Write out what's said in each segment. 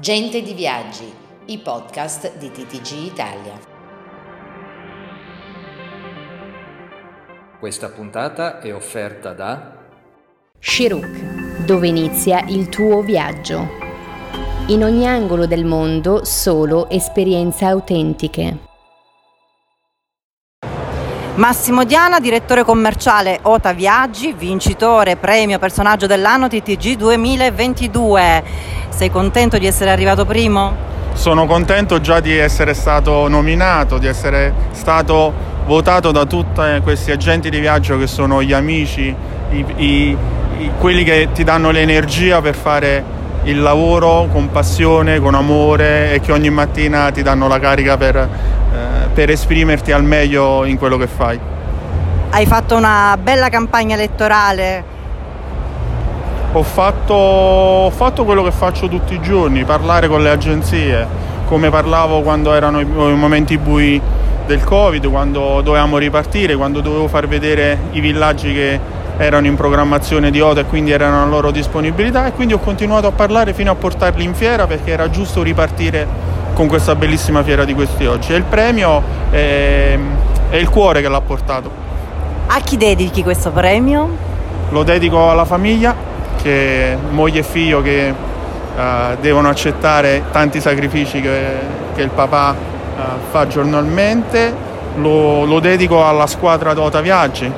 Gente di Viaggi, i podcast di TTG Italia. Questa puntata è offerta da Shiruk, dove inizia il tuo viaggio. In ogni angolo del mondo solo esperienze autentiche. Massimo Diana, direttore commerciale Ota Viaggi, vincitore premio personaggio dell'anno TTG 2022. Sei contento di essere arrivato primo? Sono contento già di essere stato nominato, di essere stato votato da tutti questi agenti di viaggio che sono gli amici, i, i, i, quelli che ti danno l'energia per fare il lavoro con passione, con amore e che ogni mattina ti danno la carica per per esprimerti al meglio in quello che fai. Hai fatto una bella campagna elettorale. Ho fatto, ho fatto quello che faccio tutti i giorni, parlare con le agenzie, come parlavo quando erano i, i momenti bui del Covid, quando dovevamo ripartire, quando dovevo far vedere i villaggi che erano in programmazione di OTA e quindi erano a loro disponibilità e quindi ho continuato a parlare fino a portarli in fiera perché era giusto ripartire con questa bellissima fiera di questi oggi e il premio è, è il cuore che l'ha portato. A chi dedichi questo premio? Lo dedico alla famiglia, che moglie e figlio che uh, devono accettare tanti sacrifici che, che il papà uh, fa giornalmente, lo, lo, dedico alla squadra Dota Viaggi.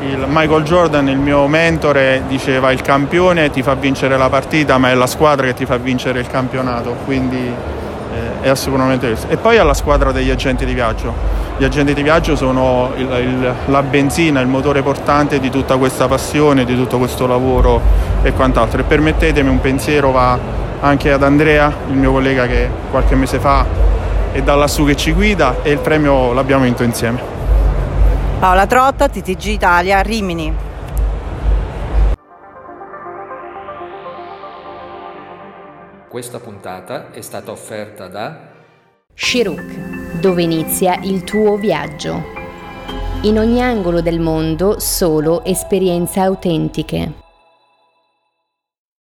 Il Michael Jordan, il mio mentore, diceva il campione ti fa vincere la partita, ma è la squadra che ti fa vincere il campionato. Quindi eh, è sicuramente questo. E poi alla squadra degli agenti di viaggio. Gli agenti di viaggio sono il, il, la benzina, il motore portante di tutta questa passione, di tutto questo lavoro e quant'altro. E permettetemi un pensiero va anche ad Andrea, il mio collega che qualche mese fa è da lassù che ci guida e il premio l'abbiamo vinto insieme. Paola Trotta, TTG Italia, Rimini. Questa puntata è stata offerta da Shiruk, dove inizia il tuo viaggio. In ogni angolo del mondo solo esperienze autentiche.